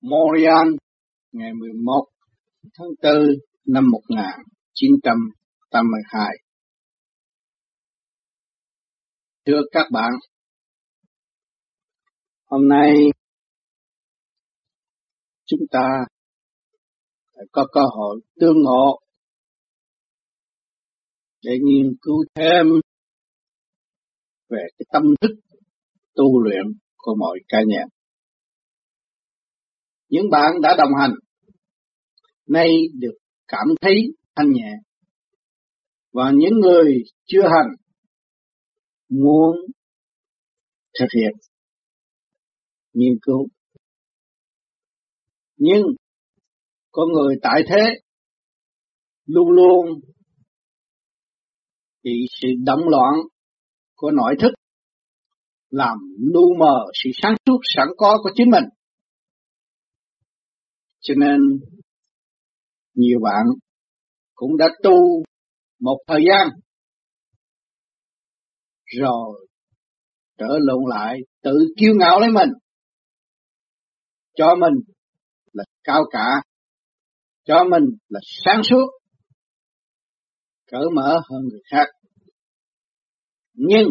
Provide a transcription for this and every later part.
Montreal ngày 11 tháng 4 năm 1982. Thưa các bạn, hôm nay chúng ta có cơ hội tương ngộ để nghiên cứu thêm về cái tâm thức tu luyện của mọi cá nhân. Những bạn đã đồng hành, nay được cảm thấy thanh nhẹ. Và những người chưa hành, muốn thực hiện, nghiên cứu. Nhưng, con người tại thế luôn luôn bị sự động loạn của nội thức làm lu mờ sự sáng suốt sẵn có của chính mình. Cho nên, nhiều bạn cũng đã tu một thời gian, rồi trở lộn lại, tự kiêu ngạo lấy mình. Cho mình là cao cả, cho mình là sáng suốt, cởi mở hơn người khác. Nhưng,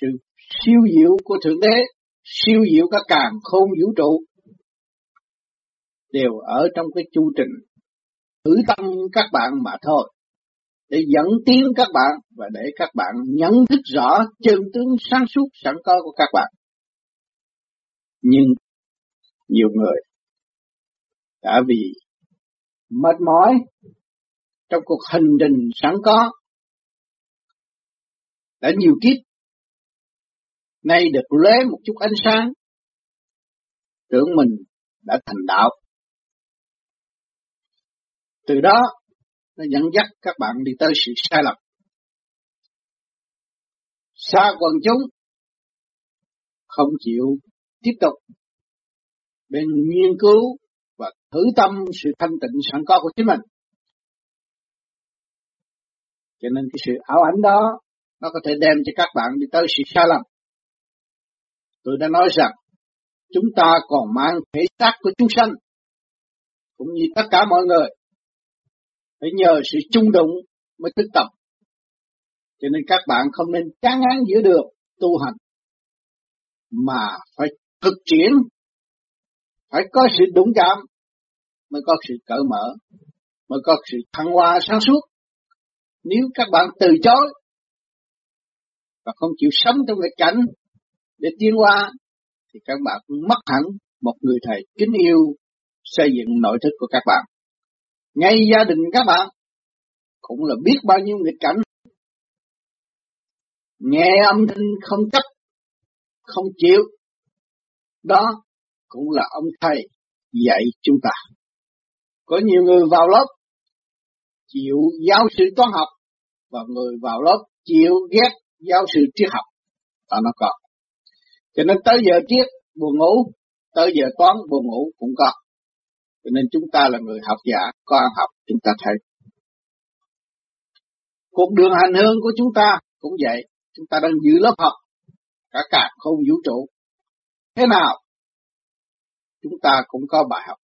sự siêu diệu của thượng đế, siêu diệu các càng khôn vũ trụ đều ở trong cái chu trình thử tâm các bạn mà thôi, để dẫn tiến các bạn và để các bạn nhận thức rõ chân tướng sáng suốt, sẵn có của các bạn. Nhưng nhiều người đã vì mệt mỏi trong cuộc hành trình sẵn có, đã nhiều kiếp, nay được lóe một chút ánh sáng, tưởng mình đã thành đạo từ đó, nó dẫn dắt các bạn đi tới sự sai lầm. Xa quần chúng không chịu tiếp tục bên nghiên cứu và thử tâm sự thanh tịnh sẵn có của chính mình. Cho nên cái sự ảo ảnh đó, nó có thể đem cho các bạn đi tới sự sai lầm. Tôi đã nói rằng, chúng ta còn mang thể xác của chúng sanh, cũng như tất cả mọi người phải nhờ sự chung đụng mới thức tập. Cho nên các bạn không nên chán ngán giữa được tu hành, mà phải thực triển, phải có sự đúng cảm, mới có sự cởi mở, mới có sự thăng hoa sáng suốt. Nếu các bạn từ chối và không chịu sống trong cái cảnh để tiến qua thì các bạn mất hẳn một người thầy kính yêu xây dựng nội thức của các bạn. Ngay gia đình các bạn cũng là biết bao nhiêu nghịch cảnh. Nghe âm thanh không chấp, không chịu. Đó cũng là ông thầy dạy chúng ta. Có nhiều người vào lớp chịu giáo sư toán học và người vào lớp chịu ghét giáo sư triết học. Ta nó có. Cho nên tới giờ triết buồn ngủ, tới giờ toán buồn ngủ cũng có. Cho nên chúng ta là người học giả, có ăn học, chúng ta thấy. Cuộc đường hành hương của chúng ta cũng vậy. Chúng ta đang giữ lớp học, cả cả không vũ trụ. Thế nào? Chúng ta cũng có bài học.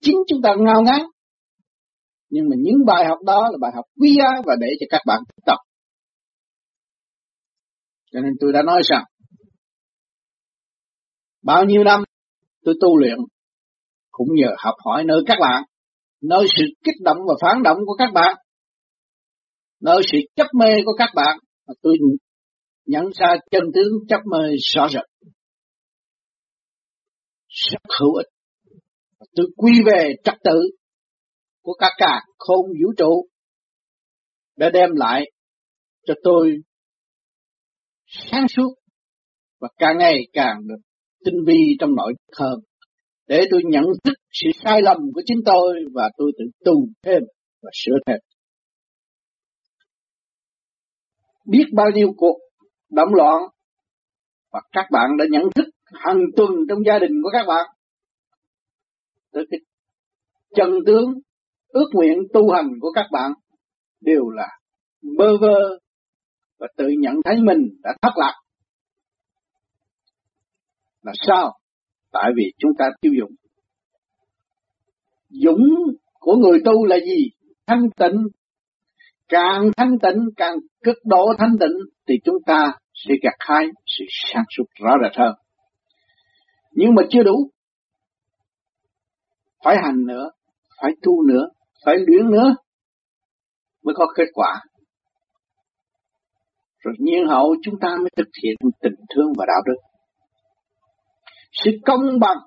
Chính chúng ta ngao ngán. Nhưng mà những bài học đó là bài học quý giá và để cho các bạn tập. Cho nên tôi đã nói rằng, bao nhiêu năm tôi tu luyện cũng nhờ học hỏi nơi các bạn, nơi sự kích động và phản động của các bạn, nơi sự chấp mê của các bạn mà tôi nhận ra chân tướng chấp mê rõ rệt. Rất hữu ích. Tôi quy về trật tự của các cả không vũ trụ đã đem lại cho tôi sáng suốt và càng ngày càng được tinh vi trong nội hơn để tôi nhận thức sự sai lầm của chính tôi và tôi tự tu thêm và sửa thêm. Biết bao nhiêu cuộc động loạn và các bạn đã nhận thức hàng tuần trong gia đình của các bạn. Tới cái chân tướng, ước nguyện tu hành của các bạn đều là bơ vơ và tự nhận thấy mình đã thất lạc. Là sao? Tại vì chúng ta tiêu dụng. Dũng của người tu là gì? Thanh tịnh. Càng thanh tịnh, càng cực độ thanh tịnh thì chúng ta sẽ gặt hai sự sáng suốt rõ rệt hơn. Nhưng mà chưa đủ. Phải hành nữa, phải tu nữa, phải luyện nữa mới có kết quả. Rồi nhiên hậu chúng ta mới thực hiện tình thương và đạo đức. Sự công bằng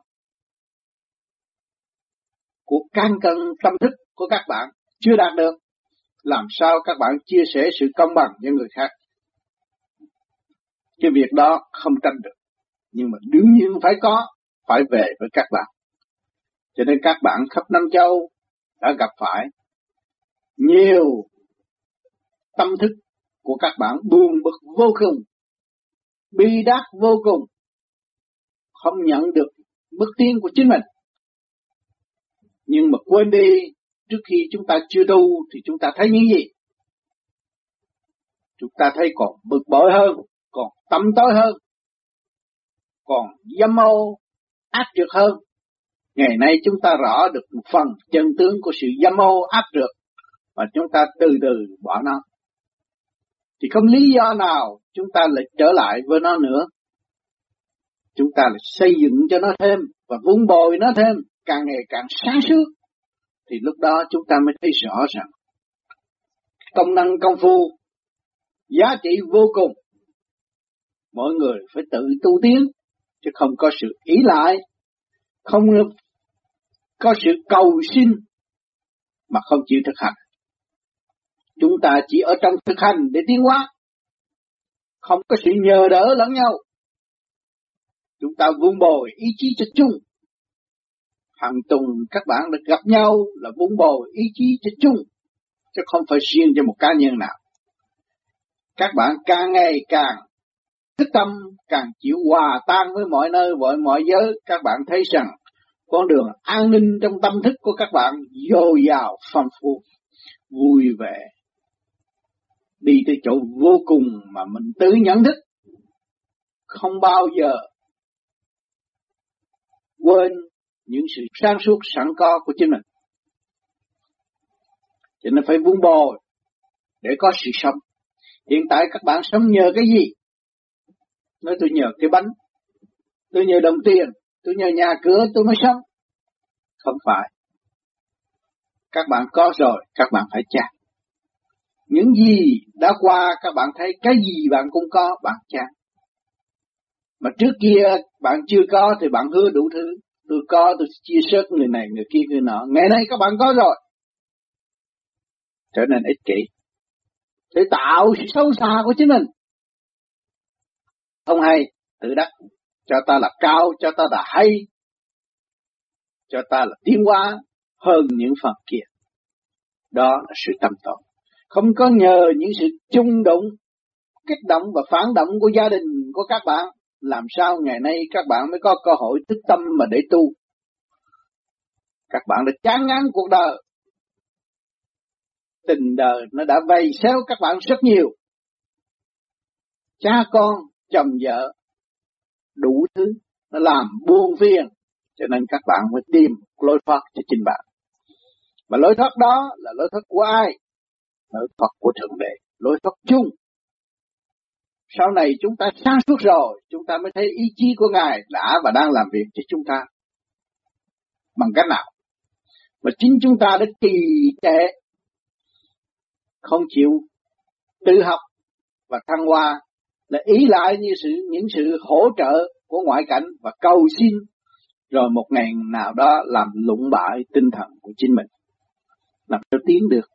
của can cân tâm thức của các bạn chưa đạt được. Làm sao các bạn chia sẻ sự công bằng với người khác? Cái việc đó không tranh được. Nhưng mà đương nhiên phải có, phải về với các bạn. Cho nên các bạn khắp Nam Châu đã gặp phải nhiều tâm thức của các bạn buồn bực vô cùng, bi đát vô cùng, không nhận được bước tiến của chính mình. Nhưng mà quên đi, trước khi chúng ta chưa tu thì chúng ta thấy những gì? Chúng ta thấy còn bực bội hơn, còn tâm tối hơn, còn dâm ô, áp trượt hơn. Ngày nay chúng ta rõ được một phần chân tướng của sự dâm ô áp trượt và chúng ta từ từ bỏ nó thì không lý do nào chúng ta lại trở lại với nó nữa. Chúng ta lại xây dựng cho nó thêm và vun bồi nó thêm, càng ngày càng sáng suốt. Thì lúc đó chúng ta mới thấy rõ rằng công năng công phu giá trị vô cùng. Mỗi người phải tự tu tiến, chứ không có sự ý lại, không có sự cầu xin mà không chịu thực hành. Chúng ta chỉ ở trong thực hành để tiến hóa. Không có sự nhờ đỡ lẫn nhau. Chúng ta vun bồi ý chí cho chung. Hàng tuần các bạn được gặp nhau là vun bồi ý chí cho chung. Chứ không phải riêng cho một cá nhân nào. Các bạn càng ngày càng thức tâm, càng chịu hòa tan với mọi nơi, mọi mọi giới. Các bạn thấy rằng con đường an ninh trong tâm thức của các bạn dồi dào phong phú vui vẻ đi tới chỗ vô cùng mà mình tự nhận thức không bao giờ quên những sự sáng suốt sẵn có của chính mình. Cho nên phải vun bồi để có sự sống. Hiện tại các bạn sống nhờ cái gì? Nói tôi nhờ cái bánh tôi nhờ đồng tiền tôi nhờ nhà cửa tôi mới sống. Không phải. Các bạn có rồi các bạn phải trả những gì đã qua các bạn thấy cái gì bạn cũng có, bạn chán. Mà trước kia bạn chưa có thì bạn hứa đủ thứ. Tôi có, tôi chia sớt người này, người kia, người nọ. Ngày nay các bạn có rồi. Trở nên ích kỷ. Để tạo sự sâu xa của chính mình. Không hay, tự đắc. Cho ta là cao, cho ta là hay. Cho ta là tiến hóa hơn những phần kia. Đó là sự tâm tội không có nhờ những sự chung động, kích động và phản động của gia đình của các bạn, làm sao ngày nay các bạn mới có cơ hội thức tâm mà để tu. Các bạn đã chán ngán cuộc đời. Tình đời nó đã vây xéo các bạn rất nhiều. Cha con, chồng vợ, đủ thứ, nó làm buông phiền, cho nên các bạn mới tìm lối thoát cho chính bạn. Mà lối thoát đó là lối thoát của ai? lối thoát của Thượng Đế, lối thoát chung. Sau này chúng ta sáng suốt rồi, chúng ta mới thấy ý chí của Ngài đã và đang làm việc cho chúng ta. Bằng cách nào? Mà chính chúng ta đã trì trệ, không chịu tự học và thăng hoa là ý lại như sự những sự hỗ trợ của ngoại cảnh và cầu xin rồi một ngày nào đó làm lụng bại tinh thần của chính mình làm cho tiến được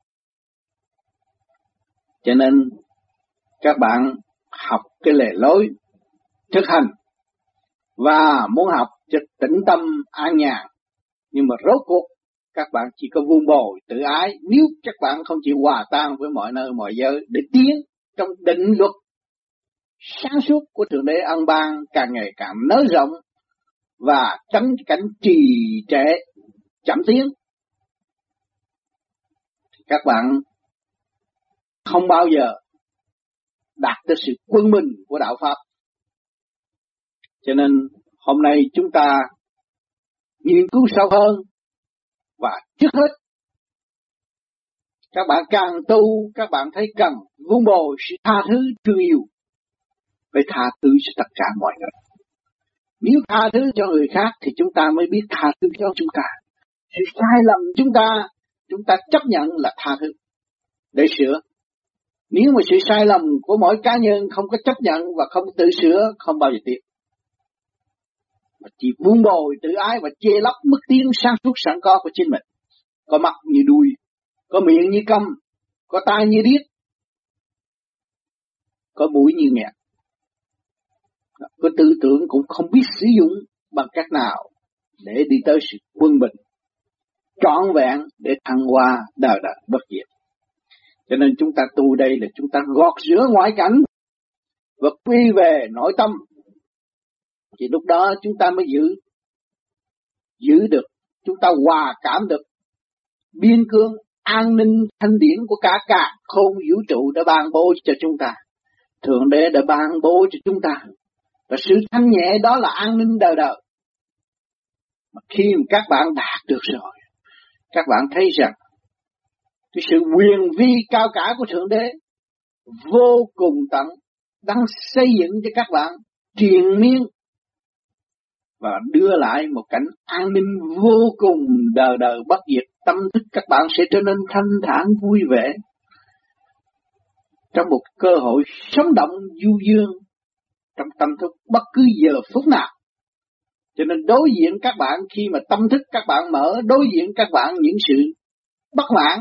cho nên các bạn học cái lề lối thực hành và muốn học cho tĩnh tâm an nhàn. Nhưng mà rốt cuộc, các bạn chỉ có vuông bồi tự ái. Nếu các bạn không chịu hòa tan với mọi nơi, mọi giới để tiến trong định luật sáng suốt của thượng đế ân ban càng ngày càng nới rộng và tránh cảnh trì trệ, chậm tiến các bạn không bao giờ đạt tới sự quân bình của đạo Pháp. Cho nên hôm nay chúng ta nghiên cứu sâu hơn và trước hết, các bạn càng tu, các bạn thấy cần vun bồi sự tha thứ thương yêu, phải tha thứ cho tất cả mọi người. Nếu tha thứ cho người khác thì chúng ta mới biết tha thứ cho chúng ta. Sự sai lầm chúng ta chúng ta chấp nhận là tha thứ. Để sửa nếu mà sự sai lầm của mỗi cá nhân không có chấp nhận và không tự sửa, không bao giờ tiếp. Mà chỉ buông bồi tự ái và che lấp mức tiến sáng suốt sẵn có của chính mình. Có mặt như đuôi, có miệng như câm, có tai như điếc, có mũi như nghẹt. Có tư tưởng cũng không biết sử dụng bằng cách nào để đi tới sự quân bình, trọn vẹn để thăng hoa đời đời bất diệt cho nên chúng ta tu đây là chúng ta gọt rửa ngoại cảnh và quy về nội tâm. Thì lúc đó chúng ta mới giữ giữ được, chúng ta hòa cảm được biên cương an ninh thanh điển của cả cả không vũ trụ đã ban bố cho chúng ta. Thượng đế đã ban bố cho chúng ta. Và sự thanh nhẹ đó là an ninh đời đời. Mà khi mà các bạn đạt được rồi, các bạn thấy rằng cái sự quyền vi cao cả của thượng đế vô cùng tận, đang xây dựng cho các bạn triền miên và đưa lại một cảnh an ninh vô cùng đời đời bất diệt. Tâm thức các bạn sẽ trở nên thanh thản vui vẻ trong một cơ hội sống động, du dương trong tâm thức bất cứ giờ phút nào. Cho nên đối diện các bạn, khi mà tâm thức các bạn mở, đối diện các bạn những sự bất mãn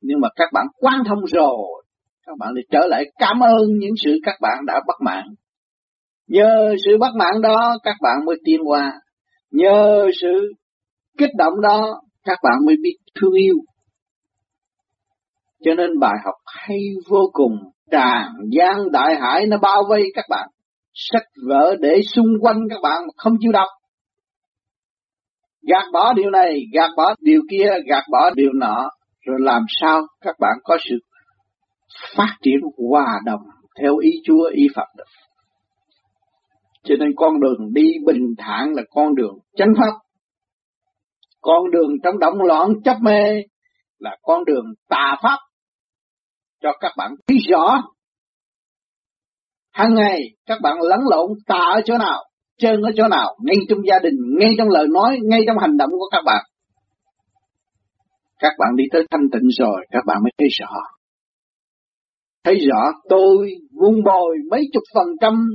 nhưng mà các bạn quan thông rồi, các bạn lại trở lại cảm ơn những sự các bạn đã bất mãn. Nhờ sự bất mãn đó, các bạn mới tiến qua. Nhờ sự kích động đó, các bạn mới biết thương yêu. Cho nên bài học hay vô cùng, tràn gian đại hải nó bao vây các bạn. Sách vở để xung quanh các bạn không chịu đọc. Gạt bỏ điều này, gạt bỏ điều kia, gạt bỏ điều nọ rồi làm sao các bạn có sự phát triển hòa đồng theo ý Chúa, ý Phật được. Cho nên con đường đi bình thản là con đường chánh pháp. Con đường trong động loạn chấp mê là con đường tà pháp. Cho các bạn thấy rõ. Hàng ngày các bạn lẫn lộn tà ở chỗ nào, chân ở chỗ nào, ngay trong gia đình, ngay trong lời nói, ngay trong hành động của các bạn các bạn đi tới thanh tịnh rồi, các bạn mới thấy rõ. Thấy rõ, tôi vun bồi mấy chục phần trăm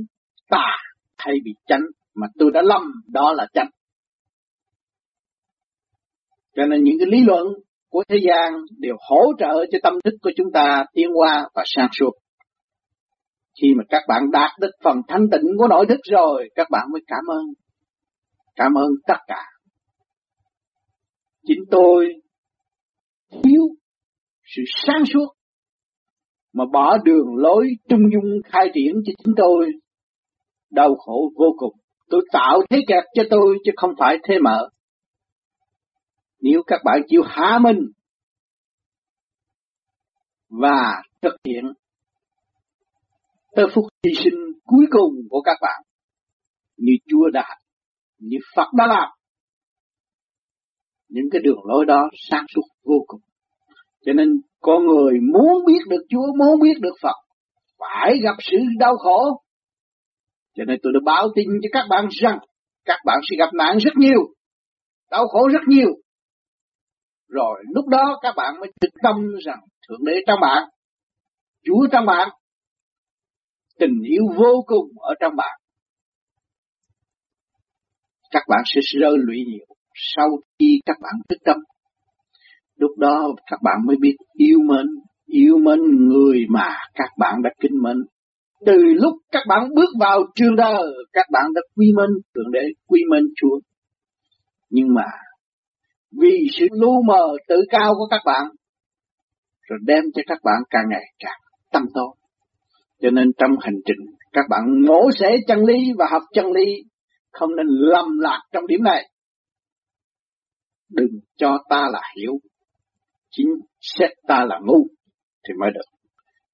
tà thay bị chánh mà tôi đã lâm, đó là chánh. Cho nên những cái lý luận của thế gian đều hỗ trợ cho tâm thức của chúng ta tiến qua và sang suốt. Khi mà các bạn đạt được phần thanh tịnh của nội thức rồi, các bạn mới cảm ơn. Cảm ơn tất cả. Chính tôi thiếu sự sáng suốt mà bỏ đường lối trung dung khai triển cho chính tôi. Đau khổ vô cùng. Tôi tạo thế kẹt cho tôi chứ không phải thế mở nếu các bạn chịu hạ mình và thực hiện tới phút hy sinh cuối cùng của các bạn, như Chúa đã, như Phật đã làm những cái đường lối đó sáng suốt vô cùng. Cho nên con người muốn biết được Chúa, muốn biết được Phật, phải gặp sự đau khổ. Cho nên tôi đã báo tin cho các bạn rằng các bạn sẽ gặp nạn rất nhiều, đau khổ rất nhiều. Rồi lúc đó các bạn mới thực tâm rằng Thượng Đế trong bạn, Chúa trong bạn, tình yêu vô cùng ở trong bạn. Các bạn sẽ rơi lụy nhiều sau khi các bạn thức tâm. Lúc đó các bạn mới biết yêu mến, yêu mến người mà các bạn đã kính mến. Từ lúc các bạn bước vào trường đời, các bạn đã quy mến Thượng Đế, quy mến Chúa. Nhưng mà vì sự lu mờ tự cao của các bạn, rồi đem cho các bạn càng ngày càng tâm tốt. Cho nên trong hành trình các bạn ngộ sẻ chân lý và học chân lý, không nên lầm lạc trong điểm này đừng cho ta là hiểu, chính xét ta là ngu thì mới được.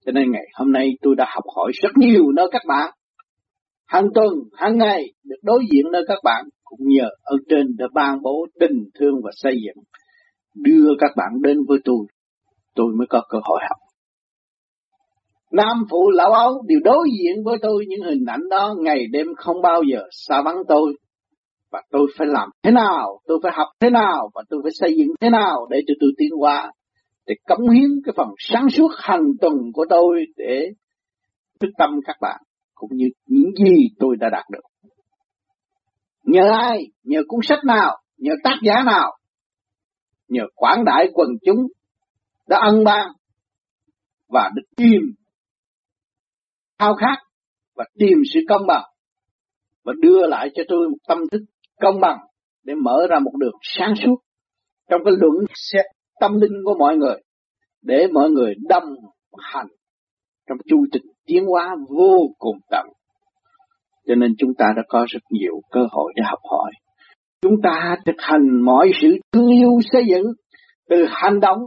Cho nên ngày hôm nay tôi đã học hỏi rất nhiều nơi các bạn. Hàng tuần, hàng ngày được đối diện nơi các bạn cũng nhờ ở trên đã ban bố tình thương và xây dựng đưa các bạn đến với tôi tôi mới có cơ hội học Nam phụ lão ấu đều đối diện với tôi những hình ảnh đó ngày đêm không bao giờ xa vắng tôi. Và tôi phải làm thế nào, tôi phải học thế nào, và tôi phải xây dựng thế nào để cho tôi tiến hóa, để cống hiến cái phần sáng suốt hành tuần của tôi để thức tâm các bạn, cũng như những gì tôi đã đạt được. Nhờ ai? Nhờ cuốn sách nào? Nhờ tác giả nào? Nhờ quảng đại quần chúng đã ân ban và được tìm khao khát và tìm sự công bằng và đưa lại cho tôi một tâm thức công bằng để mở ra một đường sáng suốt trong cái luận xét tâm linh của mọi người, để mọi người đồng hành trong chu trình tiến hóa vô cùng tận. Cho nên chúng ta đã có rất nhiều cơ hội để học hỏi. Chúng ta thực hành mọi sự thương yêu xây dựng, từ hành động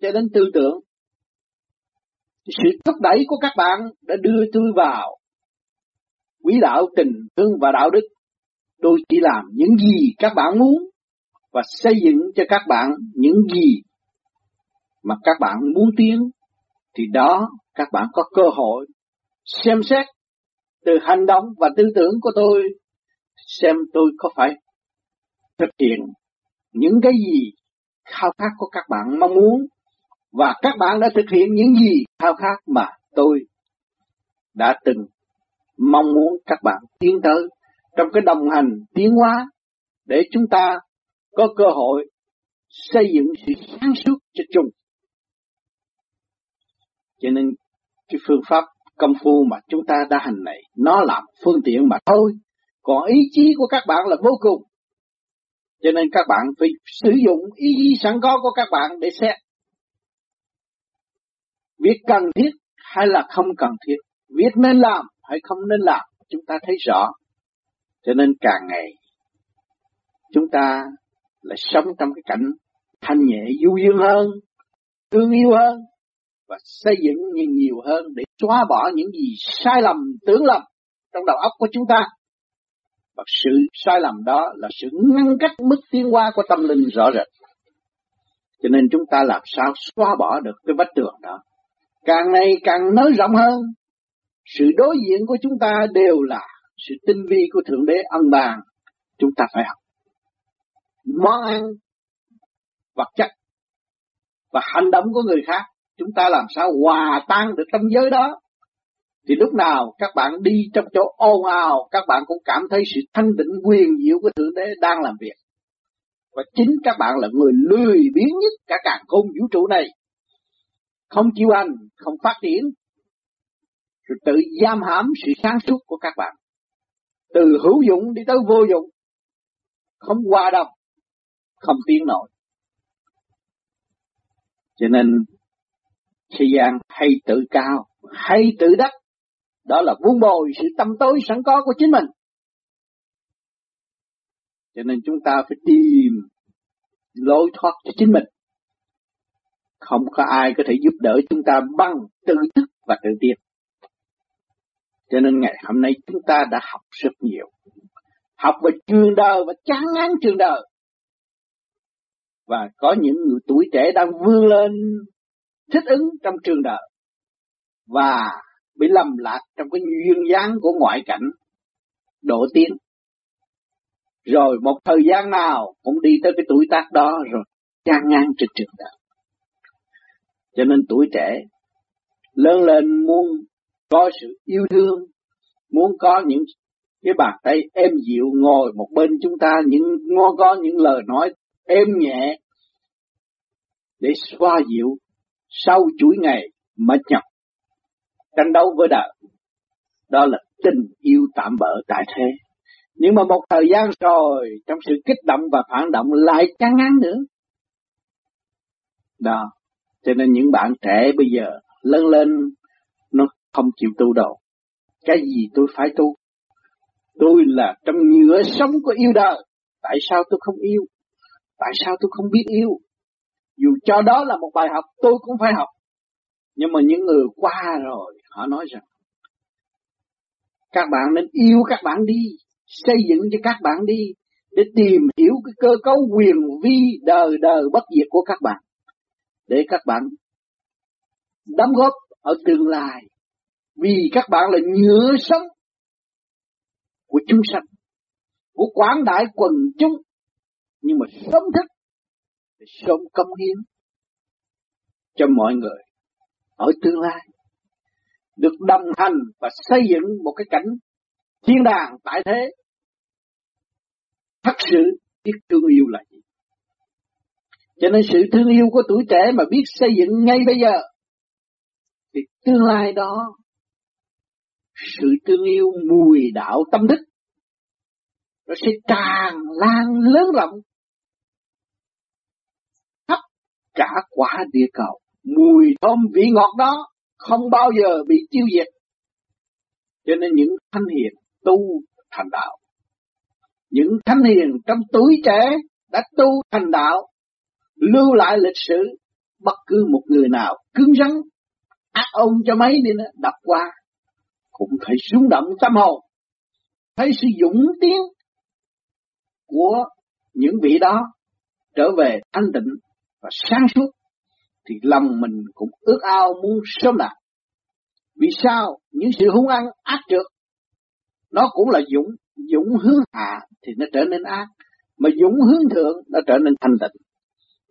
cho đến tư tưởng sự thúc đẩy của các bạn đã đưa tôi vào quý đạo tình thương và đạo đức. Tôi chỉ làm những gì các bạn muốn và xây dựng cho các bạn những gì mà các bạn muốn tiến, thì đó các bạn có cơ hội xem xét từ hành động và tư tưởng của tôi, xem tôi có phải thực hiện những cái gì khao khát của các bạn mong muốn và các bạn đã thực hiện những gì khao khát mà tôi đã từng mong muốn các bạn tiến tới trong cái đồng hành tiến hóa để chúng ta có cơ hội xây dựng sự sáng suốt cho chung. Cho nên cái phương pháp công phu mà chúng ta đã hành này nó làm phương tiện mà thôi. Còn ý chí của các bạn là vô cùng. Cho nên các bạn phải sử dụng ý chí sẵn có của các bạn để xét Việc cần thiết hay là không cần thiết, việc nên làm hay không nên làm, chúng ta thấy rõ. Cho nên càng ngày chúng ta lại sống trong cái cảnh thanh nhẹ du dương hơn, thương yêu hơn và xây dựng nhiều nhiều hơn để xóa bỏ những gì sai lầm, tưởng lầm trong đầu óc của chúng ta. Và sự sai lầm đó là sự ngăn cách mức tiến hóa của tâm linh rõ rệt. Cho nên chúng ta làm sao xóa bỏ được cái vách tường đó càng ngày càng nới rộng hơn. Sự đối diện của chúng ta đều là sự tinh vi của Thượng Đế ân bàn. Chúng ta phải học. Món ăn, vật chất và hành động của người khác. Chúng ta làm sao hòa tan được tâm giới đó. Thì lúc nào các bạn đi trong chỗ ồn ào, các bạn cũng cảm thấy sự thanh tịnh quyền diệu của Thượng Đế đang làm việc. Và chính các bạn là người lười biếng nhất cả càng khôn vũ trụ này không chịu hành, không phát triển, rồi tự giam hãm sự sáng suốt của các bạn. Từ hữu dụng đi tới vô dụng, không qua đâu, không tiến nổi. Cho nên, thế gian hay tự cao, hay tự đắc, đó là vun bồi sự tâm tối sẵn có của chính mình. Cho nên chúng ta phải tìm lối thoát cho chính mình. Không có ai có thể giúp đỡ chúng ta bằng tự thức và tự tiên. Cho nên ngày hôm nay chúng ta đã học rất nhiều. Học về trường đời và chán ngán trường đời. Và có những người tuổi trẻ đang vươn lên thích ứng trong trường đời. Và bị lầm lạc trong cái duyên dáng của ngoại cảnh độ tiến. Rồi một thời gian nào cũng đi tới cái tuổi tác đó rồi chán ngán trên trường đời. Cho nên tuổi trẻ lớn lên muốn có sự yêu thương, muốn có những cái bàn tay êm dịu ngồi một bên chúng ta những ngó có những lời nói êm nhẹ để xoa dịu sau chuỗi ngày mệt nhọc tranh đấu với đời. Đó là tình yêu tạm bỡ tại thế. Nhưng mà một thời gian rồi trong sự kích động và phản động lại chán ngán nữa. Đó cho nên những bạn trẻ bây giờ lớn lên không chịu tu đâu. Cái gì tôi phải tu? Tôi là trong nhựa sống của yêu đời. Tại sao tôi không yêu? Tại sao tôi không biết yêu? Dù cho đó là một bài học tôi cũng phải học. Nhưng mà những người qua rồi họ nói rằng các bạn nên yêu các bạn đi, xây dựng cho các bạn đi, để tìm hiểu cái cơ cấu quyền vi đời đời bất diệt của các bạn để các bạn đóng góp ở tương lai vì các bạn là nhựa sống của chúng sanh, của quảng đại quần chúng, nhưng mà sớm thức để sớm công hiến cho mọi người ở tương lai. Được đồng hành và xây dựng một cái cảnh thiên đàng tại thế. Thật sự biết thương yêu là gì. Cho nên sự thương yêu của tuổi trẻ mà biết xây dựng ngay bây giờ, thì tương lai đó sự thương yêu mùi đạo tâm đức, nó sẽ tràn lan lớn rộng khắp cả quả địa cầu. Mùi thơm vị ngọt đó không bao giờ bị tiêu diệt. Cho nên những thanh hiền tu thành đạo, những thanh hiền trong tuổi trẻ đã tu thành đạo, lưu lại lịch sử, bất cứ một người nào cứng rắn, ác ôn cho mấy đi nữa đọc qua cũng phải rung động tâm hồn thấy sự dũng tiến của những vị đó trở về thanh tịnh và sáng suốt thì lòng mình cũng ước ao muốn sớm đạt. Vì sao? Những sự hung ăn ác trượt nó cũng là dũng, dũng hướng hạ thì nó trở nên ác, mà dũng hướng thượng nó trở nên thanh tịnh.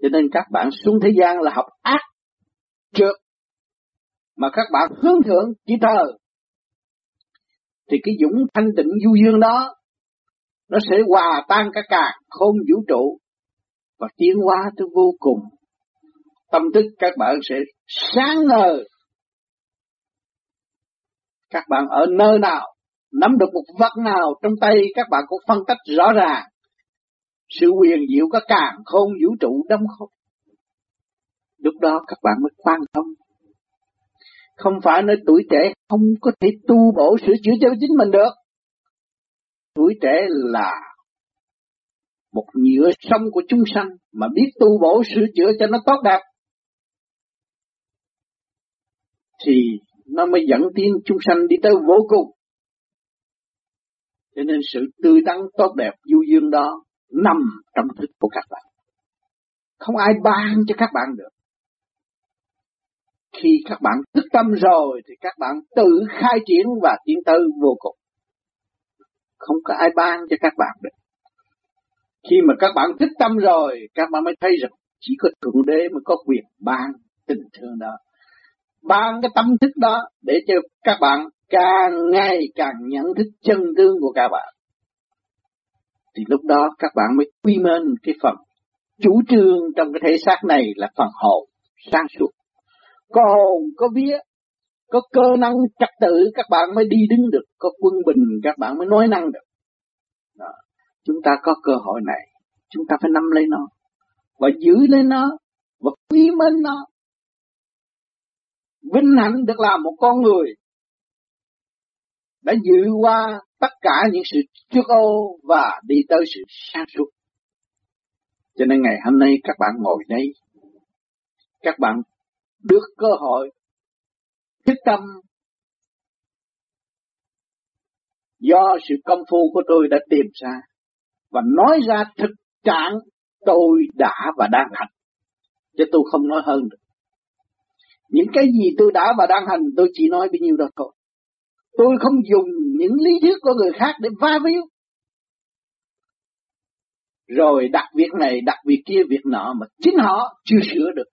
Cho nên các bạn xuống thế gian là học ác trượt, mà các bạn hướng thượng chỉ thờ. Thì cái dũng thanh tịnh du dương đó nó sẽ hòa tan cả cả không vũ trụ và tiến hóa tới vô cùng. Tâm thức các bạn sẽ sáng ngời. Các bạn ở nơi nào, nắm được một vật nào trong tay các bạn cũng phân tích rõ ràng. Sự quyền diệu các càng không vũ trụ đâm không. Lúc đó các bạn mới quan tâm. Không phải nơi tuổi trẻ không có thể tu bổ sửa chữa cho chính mình được tuổi trẻ là một nhựa sông của chúng sanh mà biết tu bổ sửa chữa cho nó tốt đẹp thì nó mới dẫn tiến chúng sanh đi tới vô cùng. Cho nên sự tươi tắn tốt đẹp du dương đó nằm trong thức của các bạn. Không ai ban cho các bạn được. Khi các bạn thức tâm rồi thì các bạn tự khai triển và tiến tới vô cùng không có ai ban cho các bạn được. Khi mà các bạn thức tâm rồi, các bạn mới thấy rằng chỉ có Thượng Đế mới có quyền ban tình thương đó. Ban cái tâm thức đó để cho các bạn càng ngày càng nhận thức chân tướng của các bạn. Thì lúc đó các bạn mới quy mên cái phần chủ trương trong cái thể xác này là phần hồn sáng suốt. Có hồn, có vía, có cơ năng trật tự các bạn mới đi đứng được, có quân bình các bạn mới nói năng được. Đó. Chúng ta có cơ hội này, chúng ta phải nắm lấy nó, và giữ lấy nó, và quý mến nó. Vinh hạnh được làm một con người đã dự qua tất cả những sự trước ô và đi tới sự sáng suốt. Cho nên ngày hôm nay các bạn ngồi đây, các bạn được cơ hội thức tâm. Do sự công phu của tôi đã tìm ra và nói ra thực trạng tôi đã và đang hành. Chứ tôi không nói hơn được. Những cái gì tôi đã và đang hành, tôi chỉ nói bấy nhiêu đó thôi. Tôi không dùng những lý thuyết của người khác để va víu. Rồi đặt việc này, đặt việc kia, việc nọ mà chính họ chưa sửa được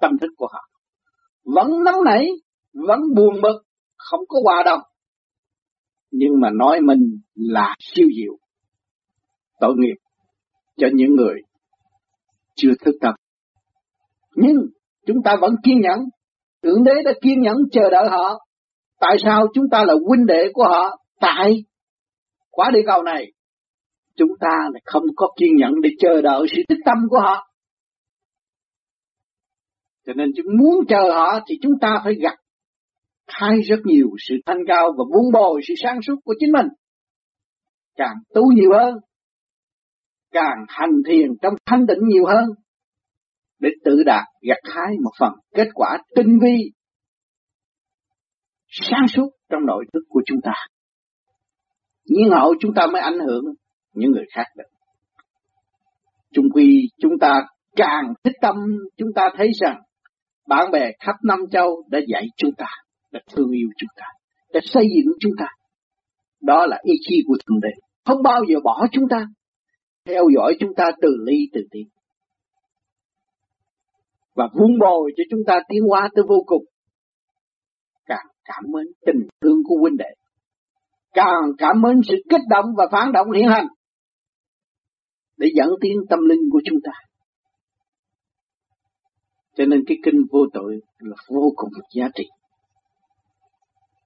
tâm thức của họ vẫn nóng nảy, vẫn buồn bực, không có hòa đồng. Nhưng mà nói mình là siêu diệu, tội nghiệp cho những người chưa thức tâm. Nhưng chúng ta vẫn kiên nhẫn, Thượng Đế đã kiên nhẫn chờ đợi họ. Tại sao chúng ta là huynh đệ của họ? Tại quả địa cầu này, chúng ta không có kiên nhẫn để chờ đợi sự thức tâm của họ. Cho nên chúng muốn chờ họ thì chúng ta phải gặp khai rất nhiều sự thanh cao và buông bồi sự sáng suốt của chính mình. Càng tu nhiều hơn, càng hành thiền trong thanh tịnh nhiều hơn, để tự đạt gặt hái một phần kết quả tinh vi, sáng suốt trong nội thức của chúng ta. Nhưng hậu chúng ta mới ảnh hưởng những người khác được. Chung quy chúng ta càng thích tâm chúng ta thấy rằng bạn bè khắp năm châu đã dạy chúng ta, đã thương yêu chúng ta, đã xây dựng chúng ta. Đó là ý chí của Thượng Đế. Không bao giờ bỏ chúng ta, theo dõi chúng ta từ ly từ tiến. Và vun bồi cho chúng ta tiến hóa tới vô cùng. Càng cảm ơn tình thương của huynh đệ. Càng cảm ơn sự kích động và phản động hiện hành. Để dẫn tiến tâm linh của chúng ta. Cho nên cái kinh vô tội là vô cùng giá trị.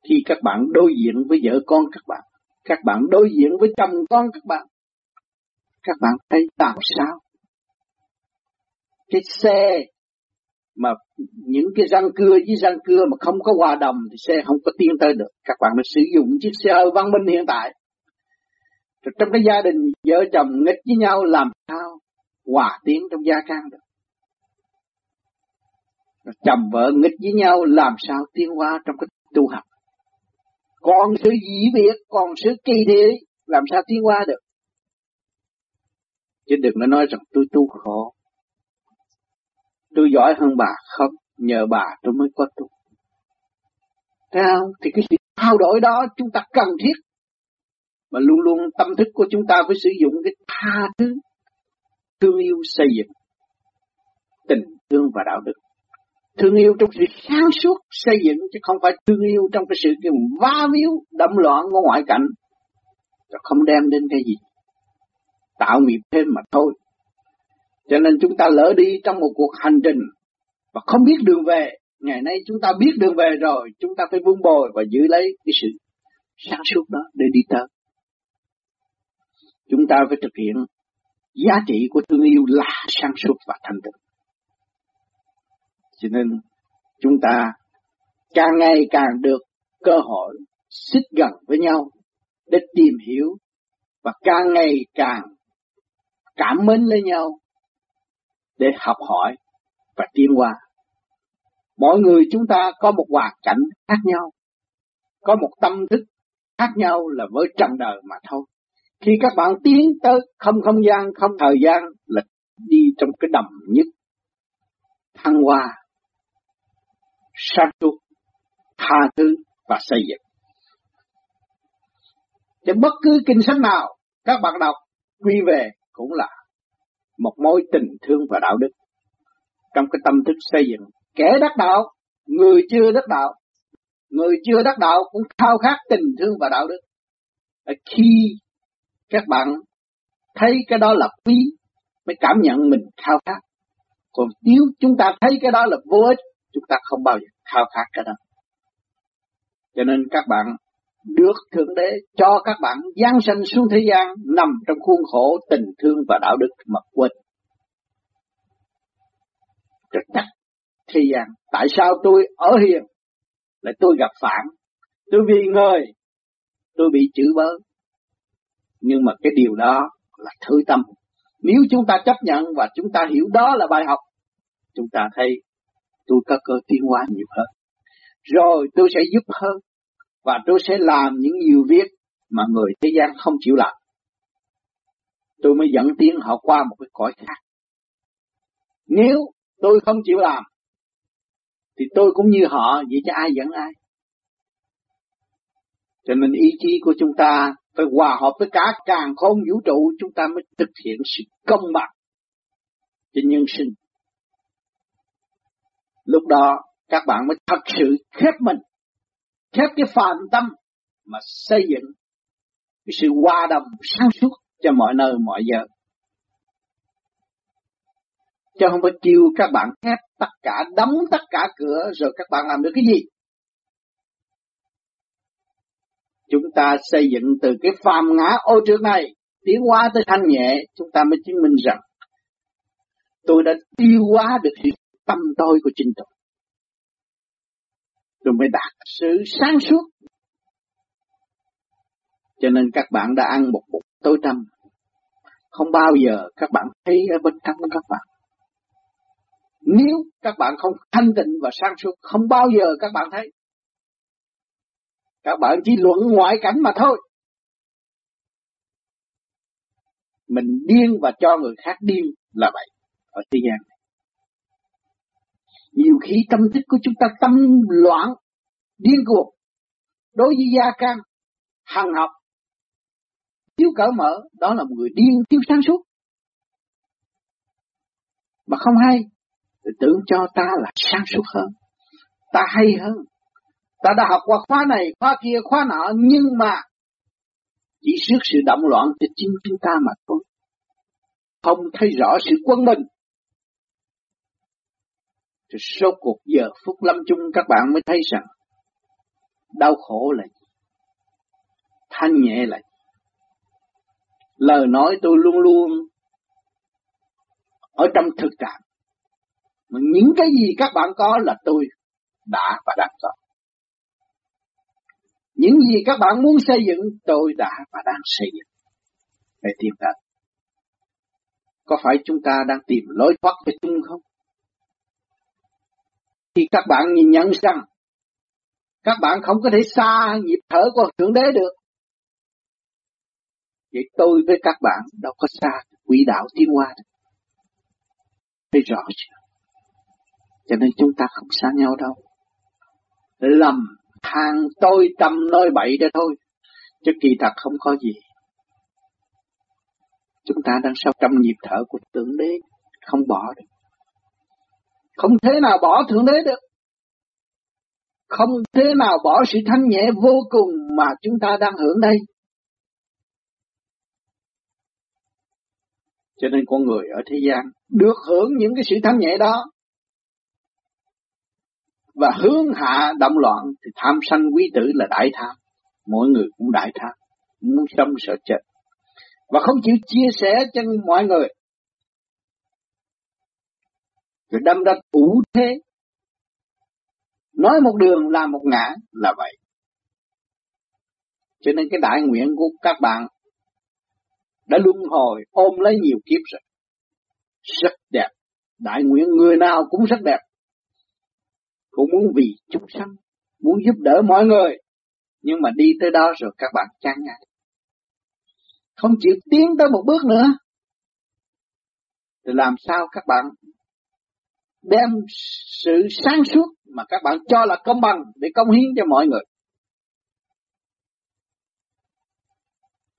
Khi các bạn đối diện với vợ con các bạn, các bạn đối diện với chồng con các bạn, các bạn thấy làm sao? Cái xe mà những cái răng cưa với răng cưa mà không có hòa đồng thì xe không có tiến tới được. Các bạn mới sử dụng chiếc xe hơi văn minh hiện tại. Rồi trong cái gia đình vợ chồng nghịch với nhau làm sao hòa tiến trong gia can được. Rồi chồng vợ nghịch với nhau làm sao tiến hóa trong cái tu học. Còn sự dĩ biệt, còn sự kỳ thị làm sao tiến hóa được. Chứ đừng có nói rằng tôi tu khổ. Tôi giỏi hơn bà không, nhờ bà tôi mới có tu. Thấy không? Thì cái sự thao đổi đó chúng ta cần thiết. Mà luôn luôn tâm thức của chúng ta phải sử dụng cái tha thứ, thương yêu xây dựng, tình thương và đạo đức. Thương yêu trong sự sáng suốt xây dựng chứ không phải thương yêu trong cái sự kiểu va víu đâm loạn của ngoại cảnh. Rồi không đem đến cái gì. Tạo nghiệp thêm mà thôi. Cho nên chúng ta lỡ đi trong một cuộc hành trình và không biết đường về. Ngày nay chúng ta biết đường về rồi, chúng ta phải vun bồi và giữ lấy cái sự sáng suốt đó để đi tới. Chúng ta phải thực hiện giá trị của thương yêu là sáng suốt và thanh tịnh. Cho nên chúng ta càng ngày càng được cơ hội xích gần với nhau để tìm hiểu và càng ngày càng cảm mến lấy nhau để học hỏi và tiến qua. Mỗi người chúng ta có một hoàn cảnh khác nhau, có một tâm thức khác nhau là với trần đời mà thôi. Khi các bạn tiến tới không không gian, không thời gian là đi trong cái đầm nhất, thăng hoa, sáng suốt, tha thứ và xây dựng. Cho bất cứ kinh sách nào các bạn đọc quy về cũng là một mối tình thương và đạo đức. Trong cái tâm thức xây dựng kẻ đắc đạo người chưa đắc đạo người chưa đắc đạo cũng khao khát tình thương và đạo đức. Khi các bạn thấy cái đó là quý mới cảm nhận mình khao khát. Còn nếu chúng ta thấy cái đó là vô ích chúng ta không bao giờ khao khát cái đó cho nên các bạn được Thượng Đế cho các bạn giáng sanh xuống thế gian nằm trong khuôn khổ tình thương và đạo đức mà quên. Rất chắc thế gian, tại sao tôi ở hiền, lại tôi gặp phản, tôi vì người, tôi bị chữ bớ. Nhưng mà cái điều đó là thứ tâm. Nếu chúng ta chấp nhận và chúng ta hiểu đó là bài học, chúng ta thấy tôi có cơ tiến hóa nhiều hơn. Rồi tôi sẽ giúp hơn, và tôi sẽ làm những nhiều việc mà người thế gian không chịu làm. Tôi mới dẫn tiến họ qua một cái cõi khác. Nếu tôi không chịu làm, thì tôi cũng như họ, vậy cho ai dẫn ai. Cho nên ý chí của chúng ta phải hòa hợp với cả càng không vũ trụ, chúng ta mới thực hiện sự công bằng trên nhân sinh. Lúc đó các bạn mới thật sự khép mình khép cái phàm tâm mà xây dựng cái sự hòa đồng sáng suốt cho mọi nơi mọi giờ. Chứ không phải kêu các bạn khép tất cả, đóng tất cả cửa rồi các bạn làm được cái gì. Chúng ta xây dựng từ cái phàm ngã ô trước này, tiến hóa tới thanh nhẹ, chúng ta mới chứng minh rằng tôi đã tiêu hóa được sự tâm tôi của chính tôi tôi mới đạt sự sáng suốt. Cho nên các bạn đã ăn một bụng tối tâm. Không bao giờ các bạn thấy ở bên trong các bạn. Nếu các bạn không thanh tịnh và sáng suốt, không bao giờ các bạn thấy. Các bạn chỉ luận ngoại cảnh mà thôi. mình điên và cho người khác điên là vậy ở thế gian này. Nhiều khi tâm thức của chúng ta tâm loạn, điên cuồng, đối với gia can, hằng học, thiếu cỡ mở, đó là một người điên thiếu sáng suốt. Mà không hay, thì tưởng cho ta là sáng suốt hơn, ta hay hơn, ta đã học qua khóa này, khóa kia, khóa nọ, nhưng mà chỉ trước sự động loạn cho chính chúng ta mà thôi. Không thấy rõ sự quân bình. Thì số cuộc giờ phút lâm chung các bạn mới thấy rằng, đau khổ là gì? Thanh nhẹ là gì? Lời nói tôi luôn luôn ở trong thực trạng. Mà những cái gì các bạn có là tôi đã và đang có. Những gì các bạn muốn xây dựng, tôi đã và đang xây dựng để tìm thật Có phải chúng ta đang tìm lối thoát với chung không? Khi các bạn nhìn nhận rằng các bạn không có thể xa nhịp thở của Thượng Đế được. Vậy tôi với các bạn đâu có xa quỹ đạo tiến hóa được. Thấy rõ chưa? Cho nên chúng ta không xa nhau đâu. Lầm than tôi tâm nói bậy đó thôi, chứ kỳ thật không có gì. Chúng ta đang sau trong nhịp thở của Thượng Đế, không bỏ được. Không thế nào bỏ Thượng Đế được. Không thế nào bỏ sự thanh nhẹ vô cùng mà chúng ta đang hưởng đây. Cho nên con người ở thế gian được hưởng những cái sự thanh nhẹ đó và hướng hạ động loạn thì tham sân quý tử là đại tham. Mỗi người cũng đại tham, muốn sống sợ chết. Và không chịu chia sẻ cho mọi người. Rồi đâm ra ủ thế. Nói một đường làm một ngã là vậy. Cho nên cái đại nguyện của các bạn đã luân hồi ôm lấy nhiều kiếp rồi. Rất đẹp. Đại nguyện người nào cũng rất đẹp cũng muốn vì chúng sanh, muốn giúp đỡ mọi người, nhưng mà đi tới đó rồi các bạn chán ngại. Không chịu tiến tới một bước nữa, thì làm sao các bạn đem sự sáng suốt mà các bạn cho là công bằng để công hiến cho mọi người.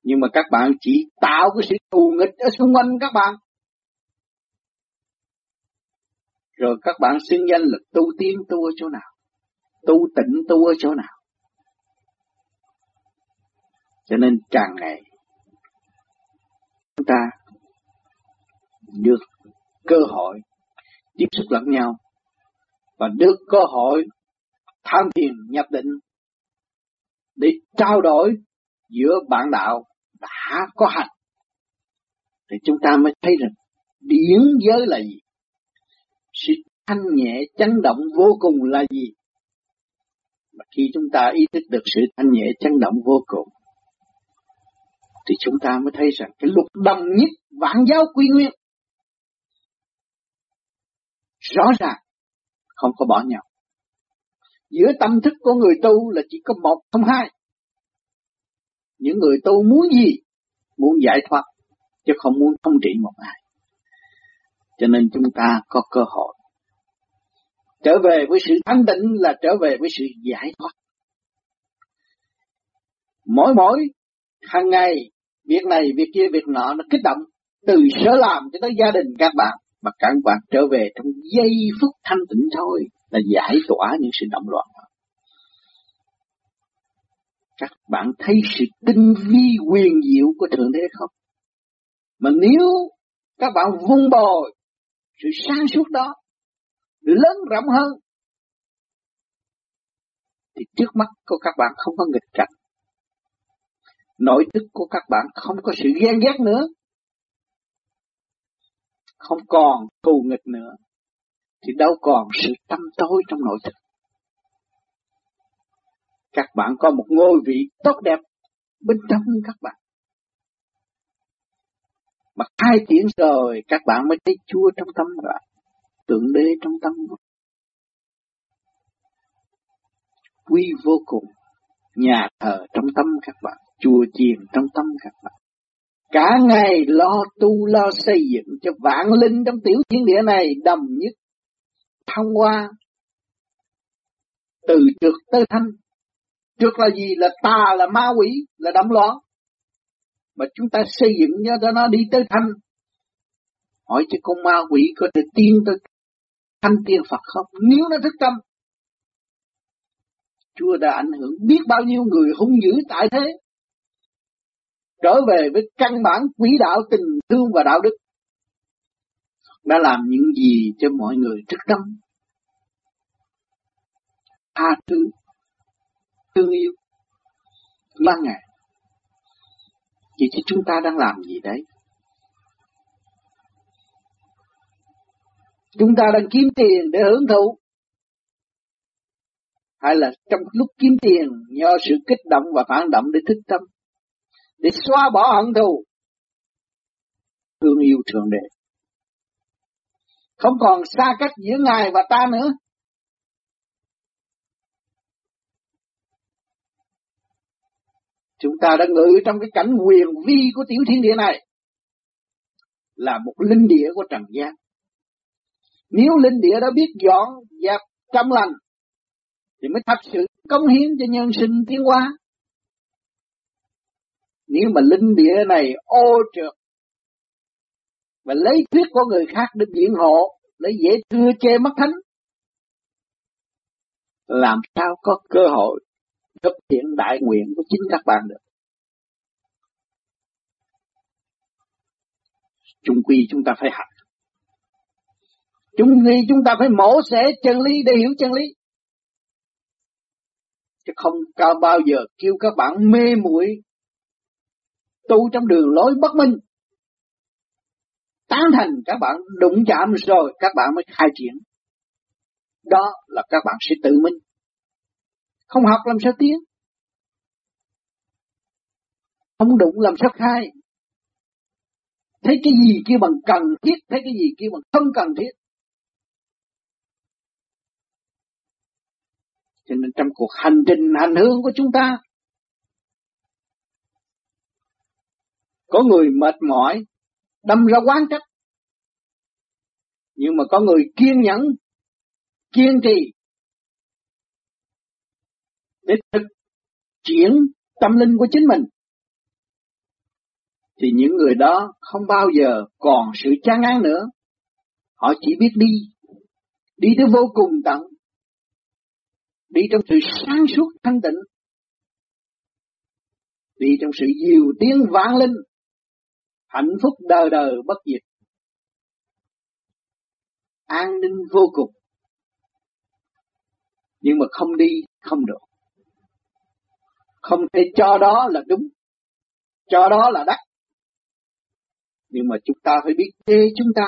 Nhưng mà các bạn chỉ tạo cái sự thù nghịch ở xung quanh các bạn. Rồi các bạn xưng danh là tu tiến tu ở chỗ nào? Tu tịnh tu ở chỗ nào? Cho nên càng ngày, chúng ta được cơ hội tiếp xúc lẫn nhau. Và được cơ hội tham thiền nhập định để trao đổi giữa bạn đạo đã có hành. Thì chúng ta mới thấy rằng điển giới là gì? Sự thanh nhẹ chấn động vô cùng là gì? Mà khi chúng ta ý thức được sự thanh nhẹ chấn động vô cùng, thì chúng ta mới thấy rằng cái luật đồng nhất vạn giáo quy nguyên rõ ràng không có bỏ nhau. Giữa tâm thức của người tu là chỉ có một không hai. Những người tu muốn gì? Muốn giải thoát, chứ không muốn thông trị một ai. Cho nên chúng ta có cơ hội trở về với sự thanh định là trở về với sự giải thoát. Mỗi mỗi hàng ngày việc này việc kia việc nọ nó kích động từ sở làm cho tới gia đình các bạn mà các bạn trở về trong giây phút thanh tịnh thôi là giải tỏa những sự động loạn. Các bạn thấy sự tinh vi quyền diệu của Thượng Đế không? Mà nếu các bạn vun bồi sự sáng suốt đó, lớn rộng hơn, thì trước mắt của các bạn không có nghịch cảnh nội đức của các bạn không có sự ghen ghét nữa không còn thù nghịch nữa, thì đâu còn sự tâm tối trong nội thức các bạn có một ngôi vị tốt đẹp bên trong các bạn mà hai tiếng rồi, các bạn mới thấy chua trong tâm rồi. Tượng đế trong tâm rồi. Quý vô cùng. Nhà thờ trong tâm các bạn. Chùa chiền trong tâm các bạn cả ngày lo tu lo xây dựng cho vạn linh trong tiểu thiên địa này đồng nhất thông qua từ trượt tới thanh. Trượt là gì? Là tà, là ma quỷ, là động loạn mà chúng ta xây dựng cho nó đi tới thanh. Hỏi cho con ma quỷ có thể tiên tới thanh tiên Phật không? Nếu nó thức tâm, Chúa đã ảnh hưởng biết bao nhiêu người hung dữ tại thế trở về với căn bản quỹ đạo tình thương và đạo đức. Đã làm những gì cho mọi người thức tâm tha thứ, thương yêu ban ngày vậy thì chúng ta đang làm gì đấy? Chúng ta đang kiếm tiền để hưởng thụ. Hay là trong lúc kiếm tiền do sự kích động và phản động để thức tâm để xóa bỏ hận thù. Thương yêu thượng đế. Không còn xa cách giữa ngài và ta nữa. Chúng ta đã ngự trong cái cảnh quyền vi của tiểu thiên địa này. Là một linh địa của trần gian. Nếu linh địa đã biết dọn dẹp trong lành, thì mới thật sự công hiến cho nhân sinh tiến hóa nếu mà linh địa này ô trượt và lấy thuyết của người khác để biện hộ, lấy dễ thưa chê mất thánh, làm sao có cơ hội thực hiện đại nguyện của chính các bạn được? Chung quy chúng ta phải học chung quy chúng ta phải mổ xẻ chân lý để hiểu chân lý. Chứ không cao bao giờ kêu các bạn mê muội tu trong đường lối bất minh. Tán thành các bạn đụng chạm rồi, các bạn mới khai triển. Đó là các bạn sẽ tự minh. Không học làm sao tiến. Không đụng làm sao khai. Thấy cái gì kia bằng cần thiết, thấy cái gì kia bằng không cần thiết. Cho nên trong cuộc hành trình, hành hương của chúng ta có người mệt mỏi, đâm ra quán trách. Nhưng mà có người kiên nhẫn, kiên trì. Để thực chuyển tâm linh của chính mình. Thì những người đó không bao giờ còn sự chán ngán nữa. Họ chỉ biết đi. Đi tới vô cùng tận. Đi trong sự sáng suốt thanh tịnh. Đi trong sự diệu tiếng vang linh hạnh phúc đời đời bất diệt. An ninh vô cùng. Nhưng mà không đi, không được. Không thể cho đó là đúng. Cho đó là đắc nhưng mà chúng ta phải biết thế chúng ta.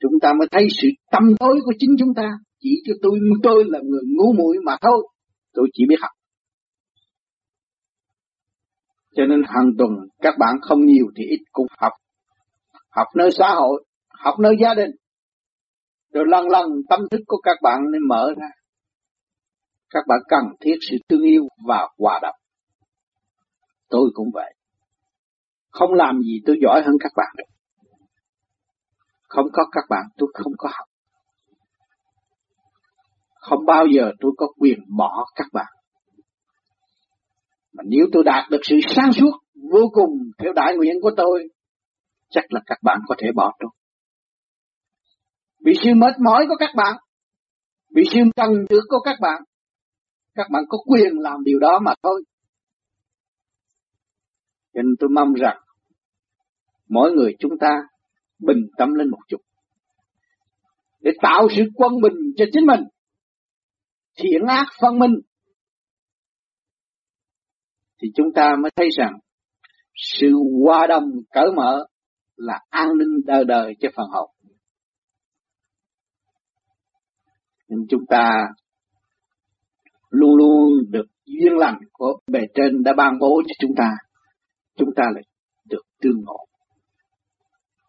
Chúng ta mới thấy sự tâm tối của chính chúng ta. Chỉ cho tôi tôi là người ngu muội mà thôi. Tôi chỉ biết học cho nên hàng tuần, các bạn không nhiều thì ít cũng học. Học nơi xã hội, học nơi gia đình. Rồi lần lần tâm thức của các bạn nên mở ra. Các bạn cần thiết sự thương yêu và hòa đồng. Tôi cũng vậy. Không làm gì tôi giỏi hơn các bạn không có các bạn, tôi không có học. Không bao giờ tôi có quyền bỏ các bạn mà nếu tôi đạt được sự sáng suốt vô cùng theo đại nguyện của tôi, chắc là các bạn có thể bỏ tôi vì sự mệt mỏi của các bạn, vì sự cần được của các bạn các bạn có quyền làm điều đó mà thôi. Cho nên tôi mong rằng mỗi người chúng ta bình tâm lên một chút. Để tạo sự quân bình cho chính mình, thiện ác phân minh thì chúng ta mới thấy rằng sự hòa đồng cởi mở là an ninh đời đời cho phần hồn. Nên chúng ta luôn luôn được duyên lành của bề trên đã ban bố cho chúng ta. Chúng ta lại được tương ngộ.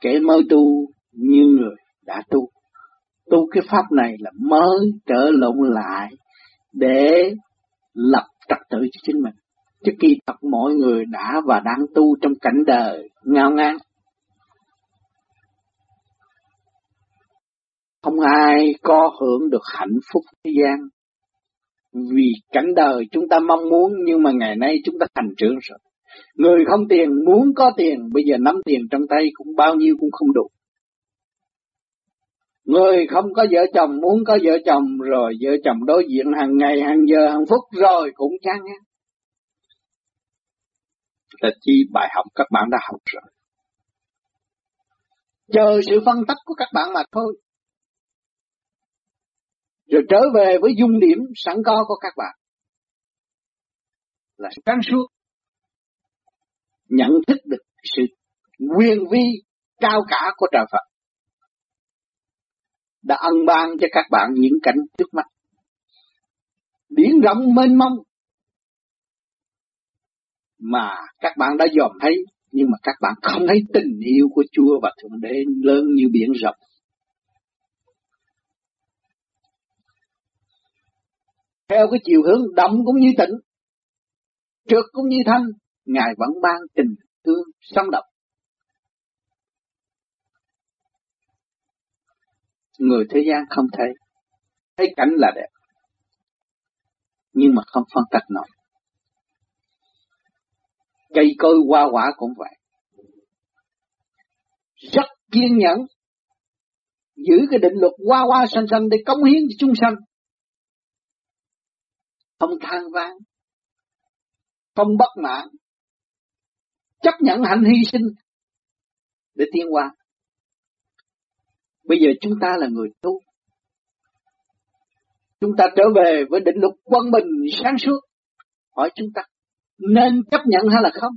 Kẻ mới tu như người đã tu. Tu cái pháp này là mới trở lộn lại để lập trật tự cho chính mình Chứ kỳ thật mọi người đã và đang tu trong cảnh đời ngao ngang. Không ai có hưởng được hạnh phúc thế gian. Vì cảnh đời chúng ta mong muốn nhưng mà ngày nay chúng ta thành trưởng rồi. Người không tiền muốn có tiền, bây giờ nắm tiền trong tay cũng bao nhiêu cũng không đủ. Người không có vợ chồng muốn có vợ chồng rồi vợ chồng đối diện hàng ngày, hàng giờ, hàng phút rồi cũng chán ngán. Là chi bài học các bạn đã học rồi. Chờ sự phân tích của các bạn mà thôi. Rồi trở về với dung điểm sẵn có của các bạn. Là sáng suốt. Nhận thức được sự quyền vi, cao cả của trời Phật đã ân ban cho các bạn những cảnh trước mắt. Biển rộng mênh mông mà các bạn đã dòm thấy nhưng mà các bạn không thấy tình yêu của Chúa và Thượng Đế lớn như biển rộng. Theo cái chiều hướng động cũng như tịnh, trượt cũng như thanh, Ngài vẫn ban tình thương sống động. người thế gian không thấy. Thấy cảnh là đẹp. Nhưng mà không phân tách nổi. Cây cối hoa quả cũng vậy. Rất kiên nhẫn. Giữ cái định luật hoa hoa xanh xanh để cống hiến cho chúng sanh. Không than vãn. Không bất mãn. Chấp nhận hạnh hy sinh để tiến qua Bây giờ chúng ta là người tu. Chúng ta trở về với định luật quân bình sáng suốt. Hỏi chúng ta nên chấp nhận hay là không?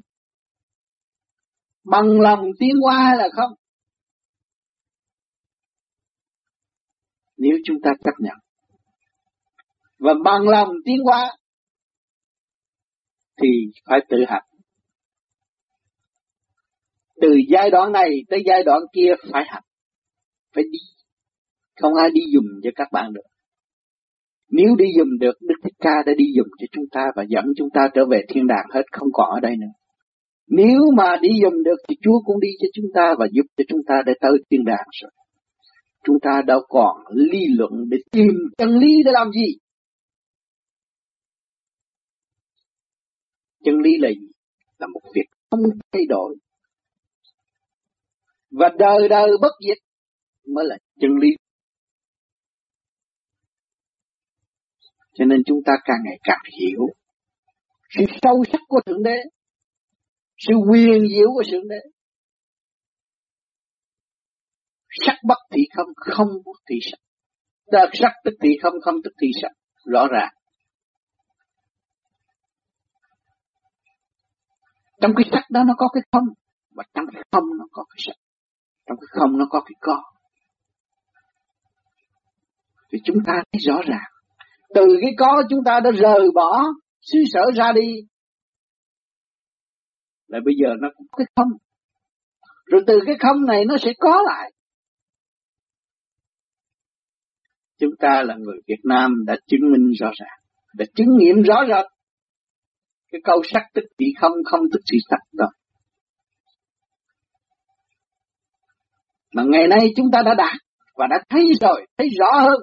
Bằng lòng tiến qua hay là không? Nếu chúng ta chấp nhận và bằng lòng tiến qua thì phải tự học. Từ giai đoạn này tới giai đoạn kia phải học, phải đi. Không ai đi dùng cho các bạn được. Nếu đi dùng được, Đức Thích Ca đã đi dùng cho chúng ta và dẫn chúng ta trở về thiên đàng hết, không còn ở đây nữa. Nếu mà đi dùng được thì Chúa cũng đi cho chúng ta và giúp cho chúng ta để tới thiên đàng rồi. Chúng ta đâu còn lý luận để tìm chân lý để làm gì. Chân lý là gì? Là một việc không thay đổi. Và đời đời bất diệt mới là chân lý. Cho nên chúng ta càng ngày càng hiểu sự sâu sắc của Thượng Đế, sự quyền diệu của Thượng Đế. Sắc bất thị không, không bất thị sắc. Đợt sắc tức thị không, không tức thị sắc. Rõ ràng. Trong cái sắc đó nó có cái không, và trong cái không nó có cái sắc. Trong cái không nó có cái có thì chúng ta thấy rõ ràng. Từ cái có chúng ta đã rời bỏ xứ sở ra đi. lại bây giờ nó cũng cái không. Rồi từ cái không này nó sẽ có lại. Chúng ta là người Việt Nam đã chứng minh rõ ràng, đã chứng nghiệm rõ rệt. Cái câu sắc tức thị không, không tức thị sắc đó. Mà ngày nay chúng ta đã đạt và đã thấy rồi, thấy rõ hơn.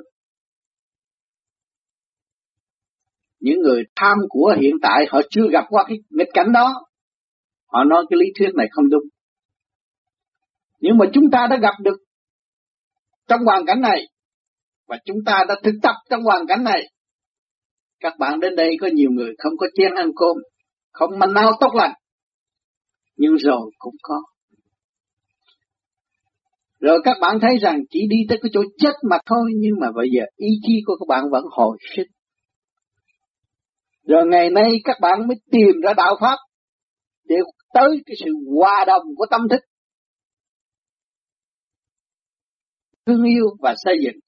Những người tham của hiện tại họ chưa gặp qua cái nghịch cảnh đó. Họ nói cái lý thuyết này không đúng. Nhưng mà chúng ta đã gặp được trong hoàn cảnh này. Và chúng ta đã thực tập trong hoàn cảnh này. Các bạn đến đây có nhiều người không có chén ăn cơm, không manh nào tốt lành nhưng rồi cũng có. Rồi các bạn thấy rằng chỉ đi tới cái chỗ chết mà thôi, nhưng mà bây giờ ý chí của các bạn vẫn hồi sinh rồi ngày nay các bạn mới tìm ra đạo Pháp để tới cái sự hòa đồng của tâm thức. Thương yêu và xây dựng.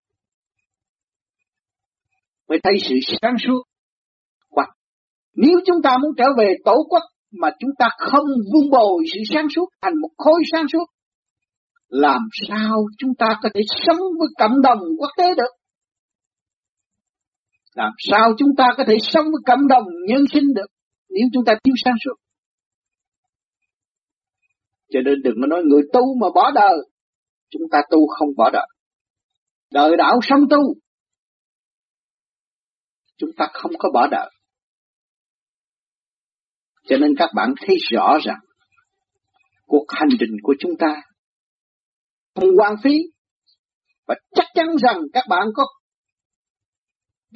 Mới thấy sự sáng suốt. Hoặc nếu chúng ta muốn trở về tổ quốc mà chúng ta không vun bồi sự sáng suốt thành một khối sáng suốt, làm sao chúng ta có thể sống với cộng đồng quốc tế được? Làm sao chúng ta có thể sống với cộng đồng nhân sinh được nếu chúng ta thiếu sáng suốt. Cho nên đừng có nói người tu mà bỏ đời. Chúng ta tu không bỏ đời. Đời đạo sống tu. Chúng ta không có bỏ đời. Cho nên các bạn thấy rõ rằng, cuộc hành trình của chúng ta không quan phí và chắc chắn rằng các bạn có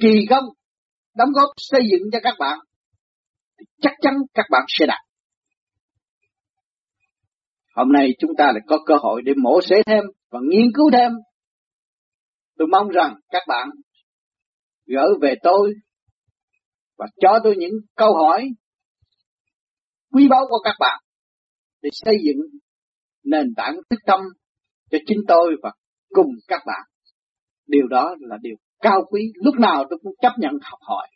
kỳ công, đóng góp xây dựng cho các bạn, chắc chắn các bạn sẽ đạt. Hôm nay chúng ta lại có cơ hội để mổ xẻ thêm và nghiên cứu thêm. Tôi mong rằng các bạn gửi về tôi và cho tôi những câu hỏi, quý báu của các bạn để xây dựng nền tảng thức tâm cho chính tôi và cùng các bạn. Điều đó là điều cao quý, lúc nào tôi cũng chấp nhận học hỏi.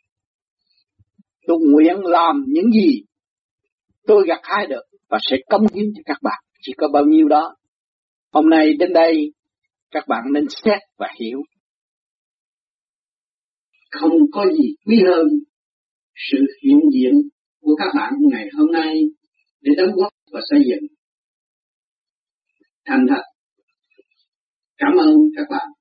Tôi nguyện làm những gì tôi gặt hái được và sẽ công hiến cho các bạn. Chỉ có bao nhiêu đó. Hôm nay đến đây các bạn nên xét và hiểu. Không có gì quý hơn sự hiện diện của các bạn ngày hôm nay để đóng góp và xây dựng. Thành thật. Cảm ơn các bạn.